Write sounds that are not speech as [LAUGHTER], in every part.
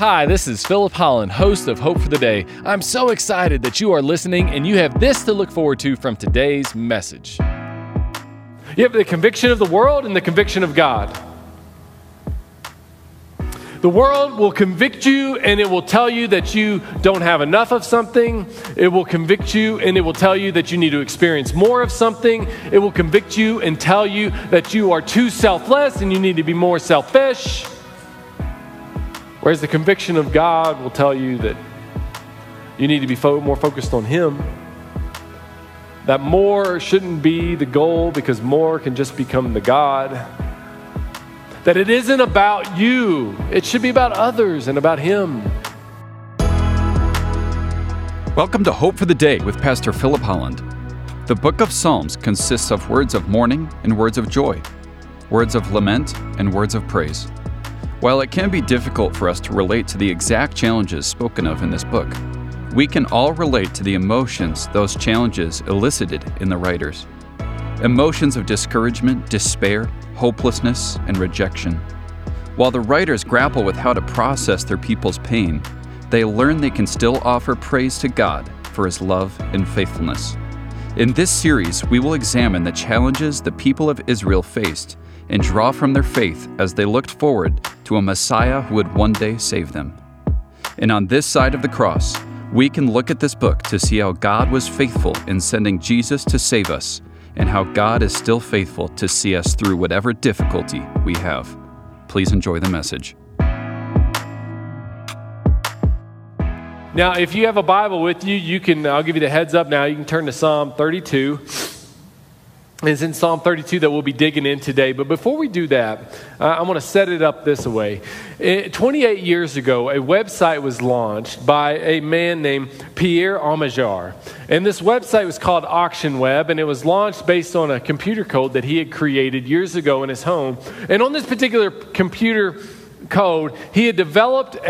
Hi, this is Philip Holland, host of Hope for the Day. I'm so excited that you are listening and you have this to look forward to from today's message. You have the conviction of the world and the conviction of God. The world will convict you and it will tell you that you don't have enough of something. It will convict you and it will tell you that you need to experience more of something. It will convict you and tell you that you are too selfless and you need to be more selfish. Whereas the conviction of God will tell you that you need to be fo- more focused on Him. That more shouldn't be the goal because more can just become the God that it isn't about you, it should be about others and about Him. Welcome to Hope for the Day with Pastor Philip Holland. The book of Psalms consists of words of mourning and words of joy, words of lament and words of praise. While it can be difficult for us to relate to the exact challenges spoken of in this book, we can all relate to the emotions those challenges elicited in the writers. Emotions of discouragement, despair, hopelessness, and rejection. While the writers grapple with how to process their people's pain, they learn they can still offer praise to God for His love and faithfulness. In this series, we will examine the challenges the people of Israel faced and draw from their faith as they looked forward to a Messiah who would one day save them. And on this side of the cross, we can look at this book to see how God was faithful in sending Jesus to save us and how God is still faithful to see us through whatever difficulty we have. Please enjoy the message. Now, if you have a Bible with you, you can, I'll give you the heads up now, you can turn to Psalm 32. It's in Psalm 32 that we'll be digging in today. But before we do that, I want to set it up this way. It, 28 years ago, a website was launched by a man named Pierre Omidyar. And this website was called Auction Web, and it was launched based on a computer code that he had created years ago in his home. And on this particular computer code, he had developed a,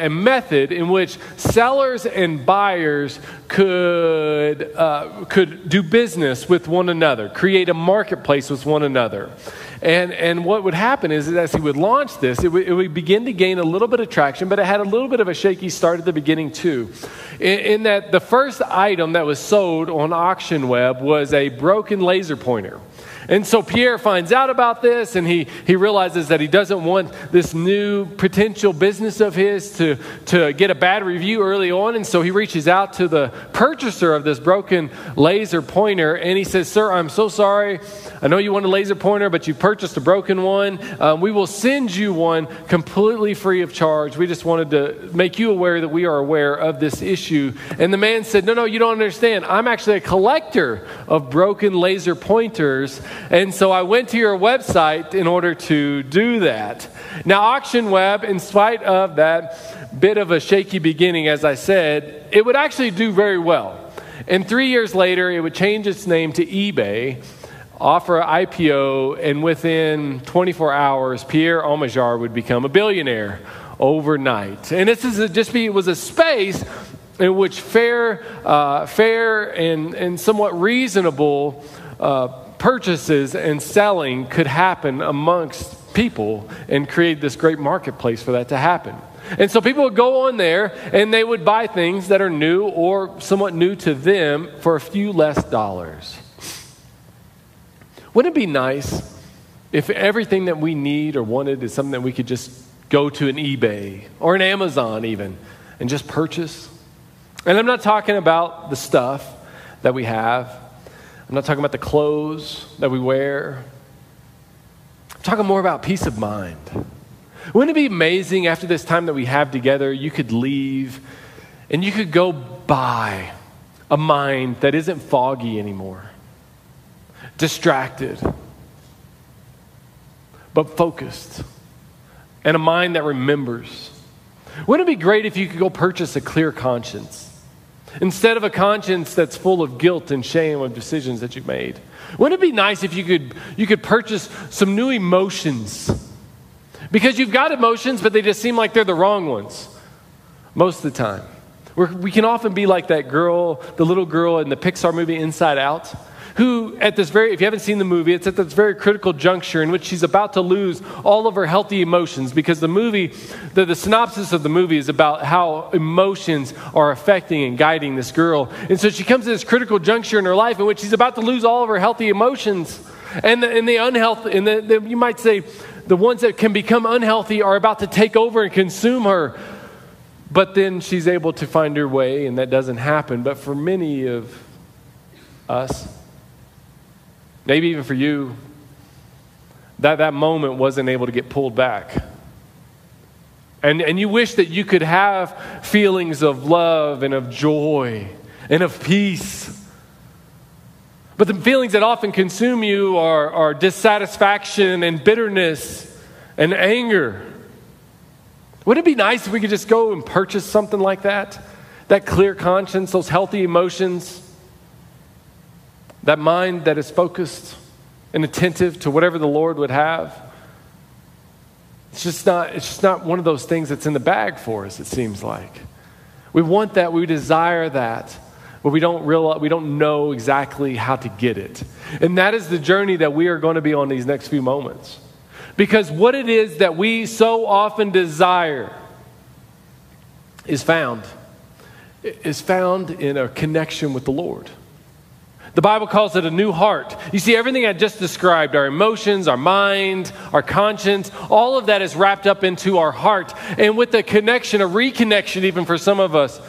a, a, method in which sellers and buyers could, uh, could do business with one another, create a marketplace with one another. And, and what would happen is as he would launch this, it would, it would begin to gain a little bit of traction, but it had a little bit of a shaky start at the beginning, too. In, in that the first item that was sold on Auction Web was a broken laser pointer. And so Pierre finds out about this and he, he realizes that he doesn't want this new potential business of his to, to get a bad review early on. And so he reaches out to the purchaser of this broken laser pointer and he says, Sir, I'm so sorry. I know you want a laser pointer, but you purchased a broken one. Um, we will send you one completely free of charge. We just wanted to make you aware that we are aware of this issue. And the man said, No, no, you don't understand. I'm actually a collector of broken laser pointers. And so I went to your website in order to do that. Now, Auction Web, in spite of that bit of a shaky beginning, as I said, it would actually do very well. And three years later, it would change its name to eBay, offer an IPO, and within 24 hours, Pierre Omidyar would become a billionaire overnight. And this is a, just be, it was a space in which fair, uh, fair and, and somewhat reasonable uh, purchases and selling could happen amongst people and create this great marketplace for that to happen. And so people would go on there and they would buy things that are new or somewhat new to them for a few less dollars. Wouldn't it be nice if everything that we need or wanted is something that we could just go to an eBay or an Amazon even and just purchase? And I'm not talking about the stuff that we have. I'm not talking about the clothes that we wear. I'm talking more about peace of mind. Wouldn't it be amazing after this time that we have together, you could leave and you could go buy a mind that isn't foggy anymore, distracted, but focused, and a mind that remembers? Wouldn't it be great if you could go purchase a clear conscience? Instead of a conscience that's full of guilt and shame of decisions that you've made. Wouldn't it be nice if you could, you could purchase some new emotions? Because you've got emotions, but they just seem like they're the wrong ones most of the time. We're, we can often be like that girl, the little girl in the Pixar movie Inside Out, who, at this very, if you haven't seen the movie, it's at this very critical juncture in which she's about to lose all of her healthy emotions because the movie, the, the synopsis of the movie is about how emotions are affecting and guiding this girl. And so she comes to this critical juncture in her life in which she's about to lose all of her healthy emotions. And the, and the unhealthy, and the, the, you might say, the ones that can become unhealthy are about to take over and consume her. But then she's able to find her way, and that doesn't happen. But for many of us, maybe even for you, that, that moment wasn't able to get pulled back. And, and you wish that you could have feelings of love and of joy and of peace. But the feelings that often consume you are, are dissatisfaction and bitterness and anger. Wouldn't it be nice if we could just go and purchase something like that? That clear conscience, those healthy emotions, that mind that is focused and attentive to whatever the Lord would have. It's just not, it's just not one of those things that's in the bag for us, it seems like. We want that, we desire that, but we don't realize, we don't know exactly how to get it. And that is the journey that we are going to be on these next few moments. Because what it is that we so often desire is found is found in a connection with the Lord. The Bible calls it a new heart. You see, everything I just described our emotions, our mind, our conscience all of that is wrapped up into our heart. And with a connection, a reconnection, even for some of us,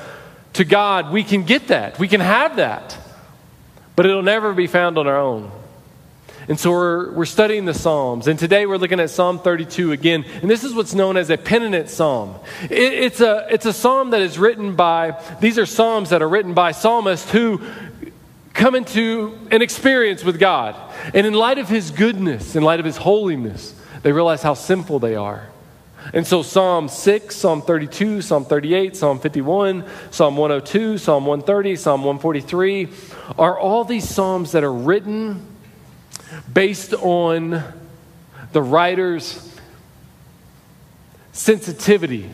to God, we can get that. We can have that. But it'll never be found on our own. And so we're, we're studying the Psalms. And today we're looking at Psalm 32 again. And this is what's known as a penitent psalm. It, it's, a, it's a psalm that is written by, these are psalms that are written by psalmists who come into an experience with God. And in light of his goodness, in light of his holiness, they realize how sinful they are. And so Psalm 6, Psalm 32, Psalm 38, Psalm 51, Psalm 102, Psalm 130, Psalm 143 are all these psalms that are written based on the writer's sensitivity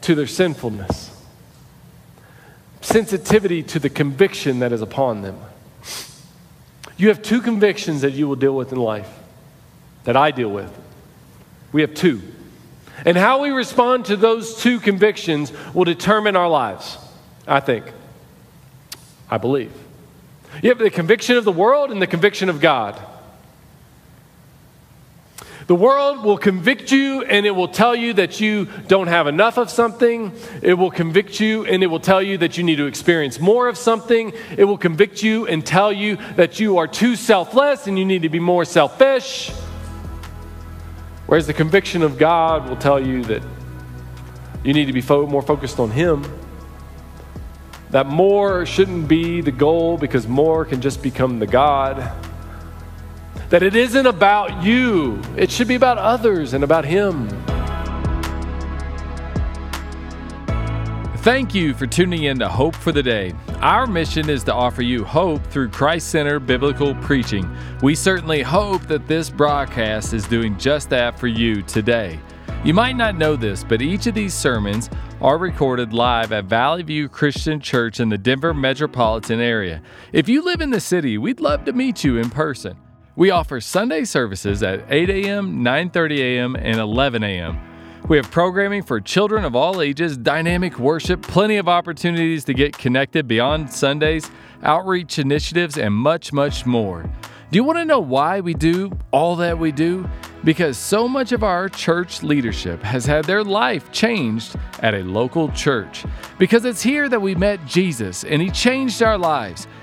to their sinfulness, sensitivity to the conviction that is upon them. You have two convictions that you will deal with in life, that I deal with. We have two. And how we respond to those two convictions will determine our lives, I think. I believe. You have the conviction of the world and the conviction of God. The world will convict you and it will tell you that you don't have enough of something. It will convict you and it will tell you that you need to experience more of something. It will convict you and tell you that you are too selfless and you need to be more selfish. Whereas the conviction of God will tell you that you need to be fo- more focused on Him. That more shouldn't be the goal because more can just become the God. That it isn't about you, it should be about others and about Him. Thank you for tuning in to Hope for the Day. Our mission is to offer you hope through Christ centered biblical preaching. We certainly hope that this broadcast is doing just that for you today. You might not know this, but each of these sermons are recorded live at Valley View Christian Church in the Denver metropolitan area. If you live in the city, we'd love to meet you in person. We offer Sunday services at 8 a.m., 9:30 a.m., and 11 a.m. We have programming for children of all ages, dynamic worship, plenty of opportunities to get connected beyond Sundays, outreach initiatives, and much, much more. Do you want to know why we do all that we do? Because so much of our church leadership has had their life changed at a local church. Because it's here that we met Jesus and He changed our lives,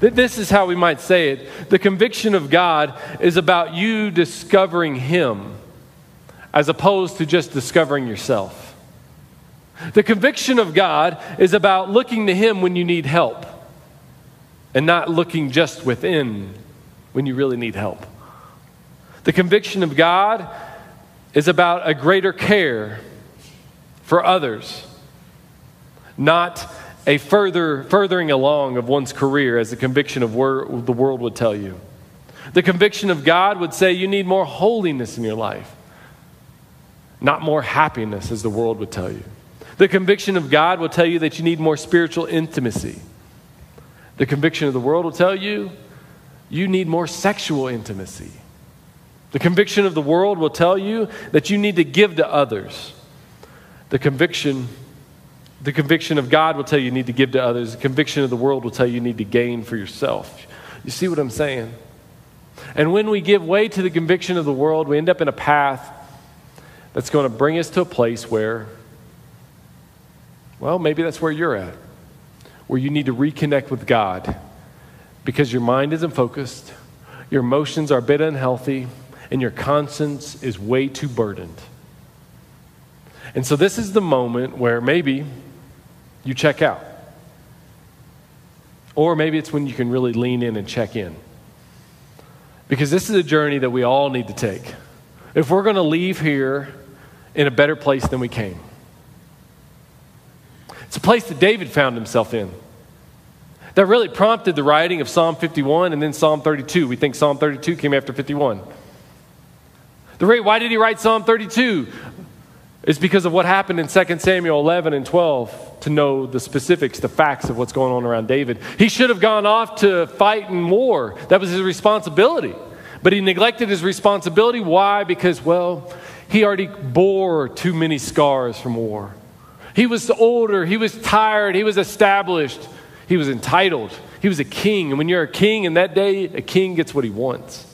This is how we might say it. The conviction of God is about you discovering Him as opposed to just discovering yourself. The conviction of God is about looking to Him when you need help. and not looking just within when you really need help. The conviction of God is about a greater care for others, not a further furthering along of one's career as the conviction of wor- the world would tell you. The conviction of God would say you need more holiness in your life, not more happiness, as the world would tell you. The conviction of God will tell you that you need more spiritual intimacy. The conviction of the world will tell you you need more sexual intimacy. The conviction of the world will tell you that you need to give to others. The conviction the conviction of God will tell you you need to give to others. The conviction of the world will tell you you need to gain for yourself. You see what I'm saying? And when we give way to the conviction of the world, we end up in a path that's going to bring us to a place where, well, maybe that's where you're at, where you need to reconnect with God because your mind isn't focused, your emotions are a bit unhealthy, and your conscience is way too burdened. And so, this is the moment where maybe you check out. Or maybe it's when you can really lean in and check in. Because this is a journey that we all need to take. If we're going to leave here in a better place than we came, it's a place that David found himself in. That really prompted the writing of Psalm 51 and then Psalm 32. We think Psalm 32 came after 51. The rate, why did he write Psalm 32? It's because of what happened in 2 Samuel 11 and 12 to know the specifics, the facts of what's going on around David. He should have gone off to fight in war. That was his responsibility. But he neglected his responsibility. Why? Because, well, he already bore too many scars from war. He was older, he was tired, he was established, he was entitled, he was a king. And when you're a king in that day, a king gets what he wants.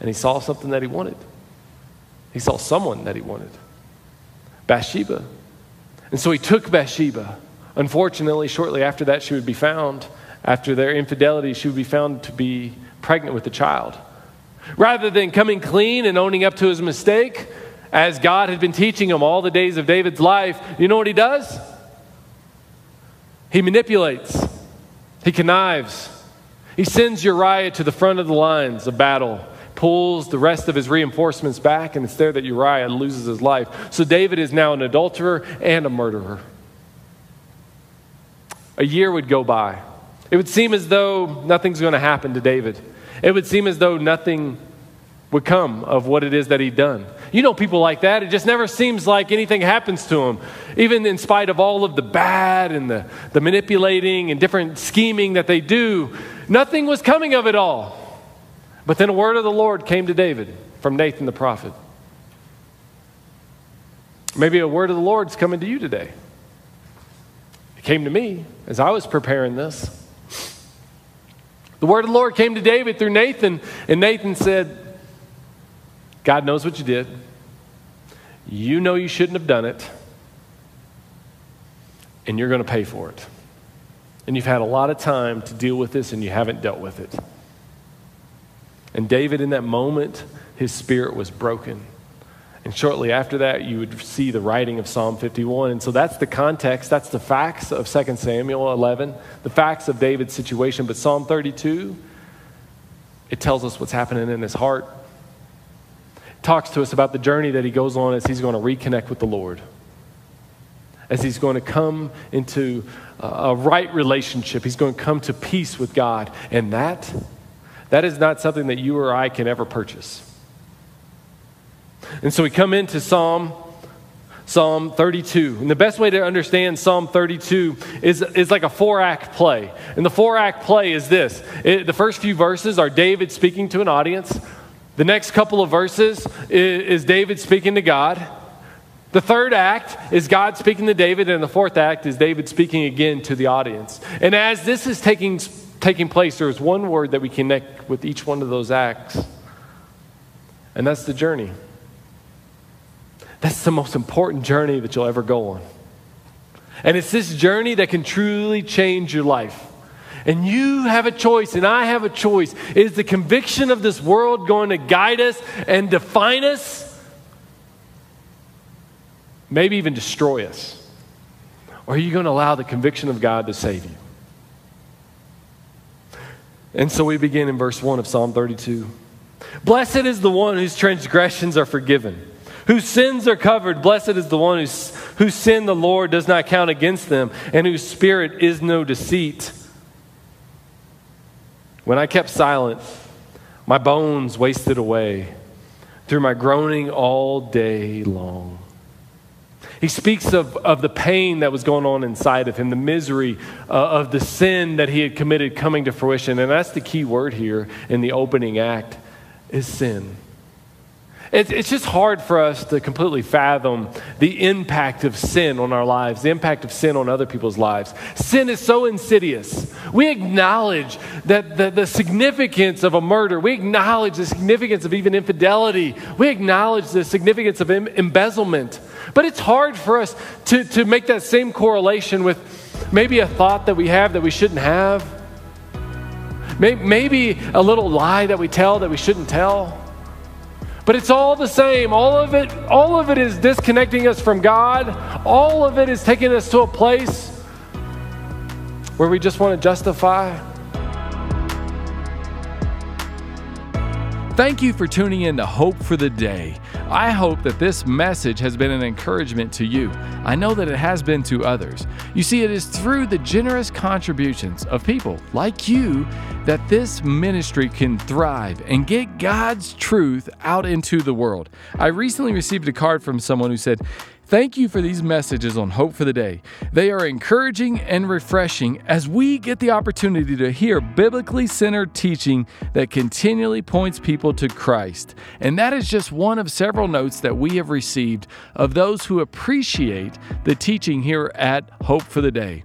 And he saw something that he wanted. He saw someone that he wanted Bathsheba. And so he took Bathsheba. Unfortunately, shortly after that, she would be found, after their infidelity, she would be found to be pregnant with a child. Rather than coming clean and owning up to his mistake, as God had been teaching him all the days of David's life, you know what he does? He manipulates, he connives, he sends Uriah to the front of the lines of battle pulls the rest of his reinforcements back, and it's there that Uriah loses his life. So David is now an adulterer and a murderer. A year would go by. It would seem as though nothing's going to happen to David. It would seem as though nothing would come of what it is that he'd done. You know people like that. It just never seems like anything happens to them. Even in spite of all of the bad and the, the manipulating and different scheming that they do, nothing was coming of it all. But then a word of the Lord came to David from Nathan the prophet. Maybe a word of the Lord's coming to you today. It came to me as I was preparing this. The word of the Lord came to David through Nathan, and Nathan said, God knows what you did. You know you shouldn't have done it, and you're going to pay for it. And you've had a lot of time to deal with this, and you haven't dealt with it. And David, in that moment, his spirit was broken. And shortly after that, you would see the writing of Psalm 51. And so that's the context, that's the facts of 2 Samuel 11, the facts of David's situation. But Psalm 32, it tells us what's happening in his heart. It talks to us about the journey that he goes on as he's going to reconnect with the Lord, as he's going to come into a right relationship. He's going to come to peace with God. And that that is not something that you or I can ever purchase. And so we come into Psalm Psalm 32. And the best way to understand Psalm 32 is, is like a four act play. And the four act play is this it, the first few verses are David speaking to an audience, the next couple of verses is, is David speaking to God. The third act is God speaking to David, and the fourth act is David speaking again to the audience. And as this is taking taking place, there is one word that we connect with each one of those acts, and that's the journey. That's the most important journey that you'll ever go on. And it's this journey that can truly change your life. And you have a choice, and I have a choice. Is the conviction of this world going to guide us and define us? Maybe even destroy us? Or are you going to allow the conviction of God to save you? And so we begin in verse 1 of Psalm 32. Blessed is the one whose transgressions are forgiven, whose sins are covered. Blessed is the one whose, whose sin the Lord does not count against them, and whose spirit is no deceit. When I kept silent, my bones wasted away through my groaning all day long. He speaks of, of the pain that was going on inside of him, the misery uh, of the sin that he had committed coming to fruition. And that's the key word here in the opening act is sin. It's, it's just hard for us to completely fathom the impact of sin on our lives, the impact of sin on other people's lives. Sin is so insidious. We acknowledge that the, the significance of a murder, we acknowledge the significance of even infidelity, we acknowledge the significance of em- embezzlement. But it's hard for us to, to make that same correlation with maybe a thought that we have that we shouldn't have. Maybe a little lie that we tell that we shouldn't tell. But it's all the same. All of it, all of it is disconnecting us from God. All of it is taking us to a place where we just want to justify. Thank you for tuning in to Hope for the Day. I hope that this message has been an encouragement to you. I know that it has been to others. You see, it is through the generous contributions of people like you that this ministry can thrive and get God's truth out into the world. I recently received a card from someone who said, Thank you for these messages on Hope for the Day. They are encouraging and refreshing as we get the opportunity to hear biblically centered teaching that continually points people to Christ. And that is just one of several notes that we have received of those who appreciate the teaching here at Hope for the Day.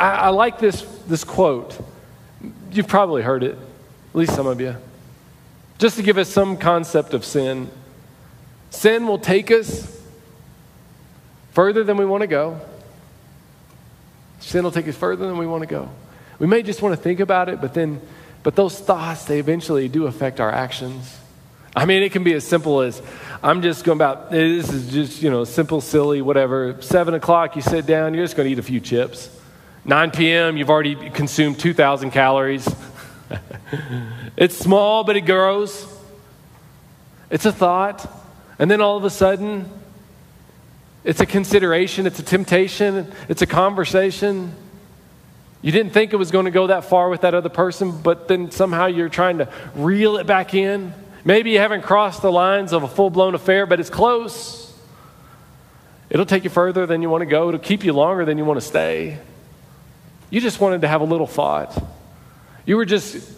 I, I like this, this quote. You've probably heard it, at least some of you. Just to give us some concept of sin. Sin will take us further than we want to go. Sin will take us further than we want to go. We may just want to think about it, but then, but those thoughts, they eventually do affect our actions. I mean, it can be as simple as I'm just going about, this is just, you know, simple, silly, whatever. Seven o'clock, you sit down, you're just going to eat a few chips. 9 p.m., you've already consumed 2,000 calories. [LAUGHS] it's small, but it grows. It's a thought. And then all of a sudden, it's a consideration, it's a temptation, it's a conversation. You didn't think it was going to go that far with that other person, but then somehow you're trying to reel it back in. Maybe you haven't crossed the lines of a full blown affair, but it's close. It'll take you further than you want to go, it'll keep you longer than you want to stay. You just wanted to have a little thought. You were just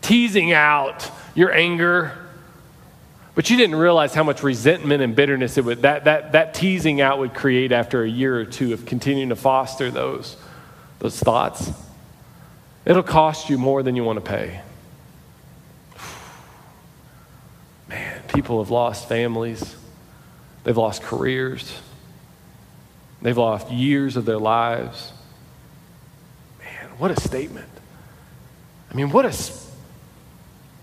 teasing out your anger, but you didn't realize how much resentment and bitterness it would, that, that, that teasing out would create after a year or two of continuing to foster those, those thoughts. It'll cost you more than you want to pay. [SIGHS] Man, people have lost families, they've lost careers, they've lost years of their lives what a statement. I mean, what a,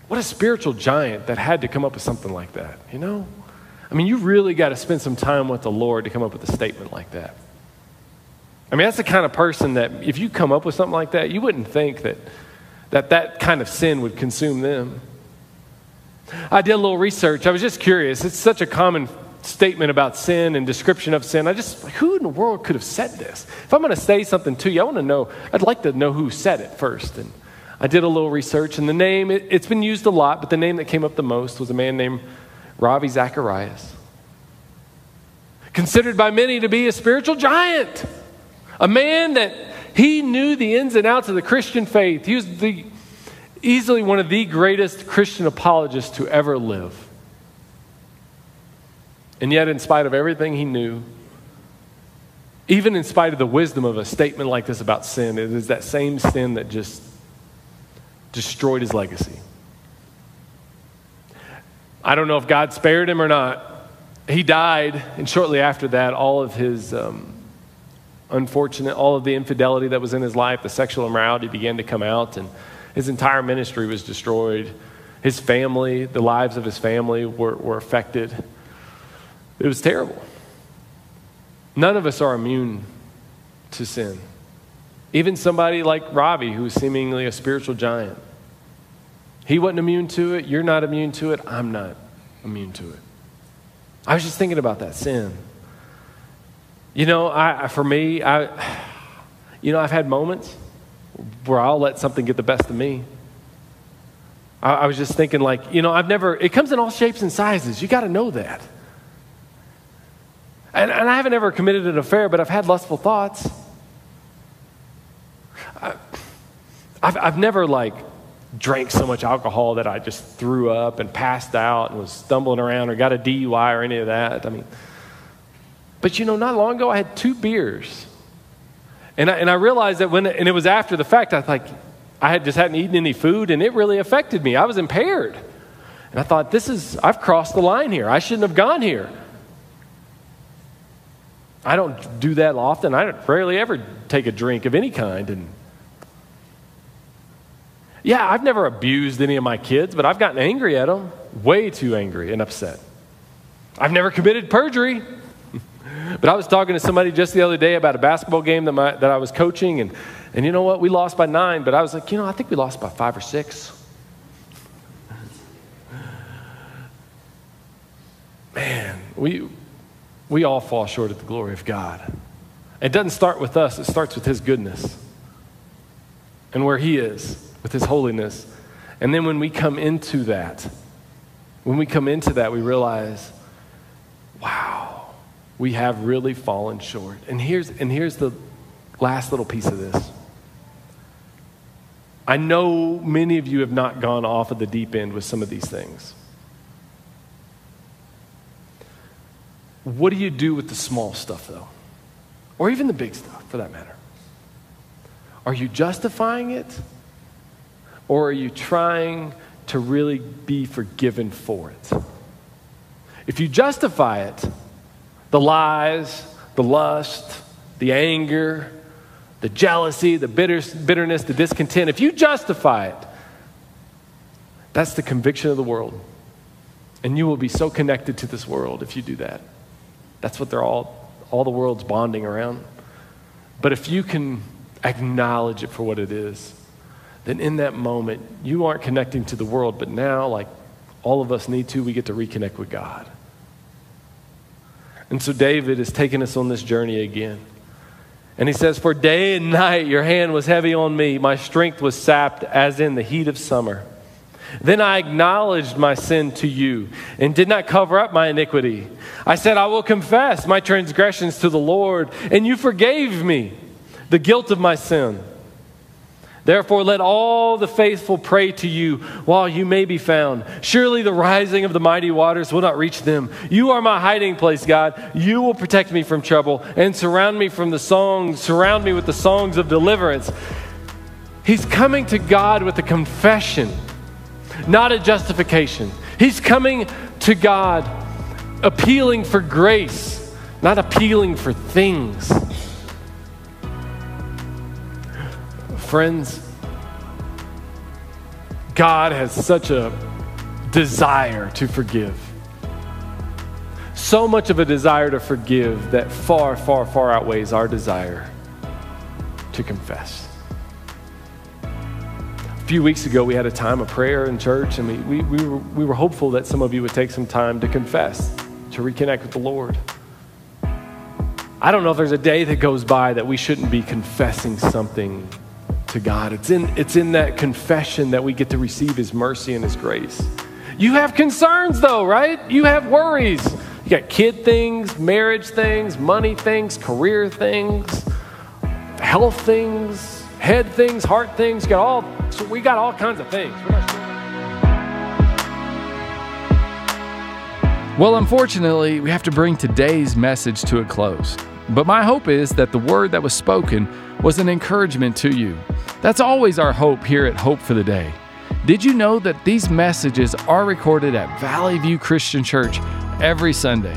what a spiritual giant that had to come up with something like that, you know? I mean, you really got to spend some time with the Lord to come up with a statement like that. I mean, that's the kind of person that if you come up with something like that, you wouldn't think that that, that kind of sin would consume them. I did a little research. I was just curious. It's such a common statement about sin and description of sin. I just, who in the world could have said this? If I'm going to say something to you, I want to know, I'd like to know who said it first. And I did a little research, and the name, it, has been used a lot, but the name that came up the most was a man named Ravi Zacharias. considered by many to be a spiritual giant, a man that he knew the ins and outs of the Christian faith. He was the, easily one of the greatest Christian apologists to ever live. And yet, in spite of everything he knew, even in spite of the wisdom of a statement like this about sin, it is that same sin that just destroyed his legacy. I don't know if God spared him or not. He died, and shortly after that, all of his um, unfortunate, all of the infidelity that was in his life, the sexual immorality began to come out, and his entire ministry was destroyed. His family, the lives of his family were, were affected. It was terrible. None of us are immune to sin. Even somebody like Ravi, who's seemingly a spiritual giant. He wasn't immune to it. You're not immune to it. I'm not immune to it. I was just thinking about that sin. You know, I, for me, I, you know, I've had moments where I'll let something get the best of me. I, I was just thinking, like, you know, I've never, it comes in all shapes and sizes. You got to know that. And, and I haven't ever committed an affair, but I've had lustful thoughts. I, I've, I've never, like, drank so much alcohol that I just threw up and passed out and was stumbling around or got a DUI or any of that. I mean, but you know, not long ago I had two beers. And I, and I realized that when, and it was after the fact, I was like, I had just hadn't eaten any food and it really affected me. I was impaired. And I thought, this is, I've crossed the line here. I shouldn't have gone here. I don't do that often. I rarely ever take a drink of any kind. And yeah, I've never abused any of my kids, but I've gotten angry at them, way too angry and upset. I've never committed perjury. [LAUGHS] but I was talking to somebody just the other day about a basketball game that, my, that I was coaching, and, and you know what? We lost by nine, but I was like, you know, I think we lost by five or six. Man, we, we all fall short of the glory of God. It doesn't start with us, it starts with His goodness and where He is with His holiness. And then when we come into that, when we come into that, we realize, wow, we have really fallen short. And here's, and here's the last little piece of this. I know many of you have not gone off of the deep end with some of these things. What do you do with the small stuff, though? Or even the big stuff, for that matter? Are you justifying it? Or are you trying to really be forgiven for it? If you justify it, the lies, the lust, the anger, the jealousy, the bitter, bitterness, the discontent, if you justify it, that's the conviction of the world. And you will be so connected to this world if you do that. That's what they're all, all the world's bonding around. But if you can acknowledge it for what it is, then in that moment, you aren't connecting to the world, but now, like all of us need to, we get to reconnect with God. And so David is taking us on this journey again. And he says, For day and night your hand was heavy on me, my strength was sapped as in the heat of summer. Then I acknowledged my sin to you and did not cover up my iniquity. I said, I will confess my transgressions to the Lord, and you forgave me the guilt of my sin. Therefore, let all the faithful pray to you while you may be found. Surely the rising of the mighty waters will not reach them. You are my hiding place, God. You will protect me from trouble and surround me from the songs, surround me with the songs of deliverance. He's coming to God with a confession not a justification. He's coming to God appealing for grace, not appealing for things. Friends, God has such a desire to forgive. So much of a desire to forgive that far, far, far outweighs our desire to confess few weeks ago, we had a time of prayer in church, and we, we, we, were, we were hopeful that some of you would take some time to confess, to reconnect with the Lord. I don't know if there's a day that goes by that we shouldn't be confessing something to God. It's in, it's in that confession that we get to receive His mercy and His grace. You have concerns, though, right? You have worries. You got kid things, marriage things, money things, career things, health things, head things, heart things. Got all, so we got all kinds of things. Well, unfortunately, we have to bring today's message to a close. But my hope is that the word that was spoken was an encouragement to you. That's always our hope here at Hope for the Day. Did you know that these messages are recorded at Valley View Christian Church every Sunday.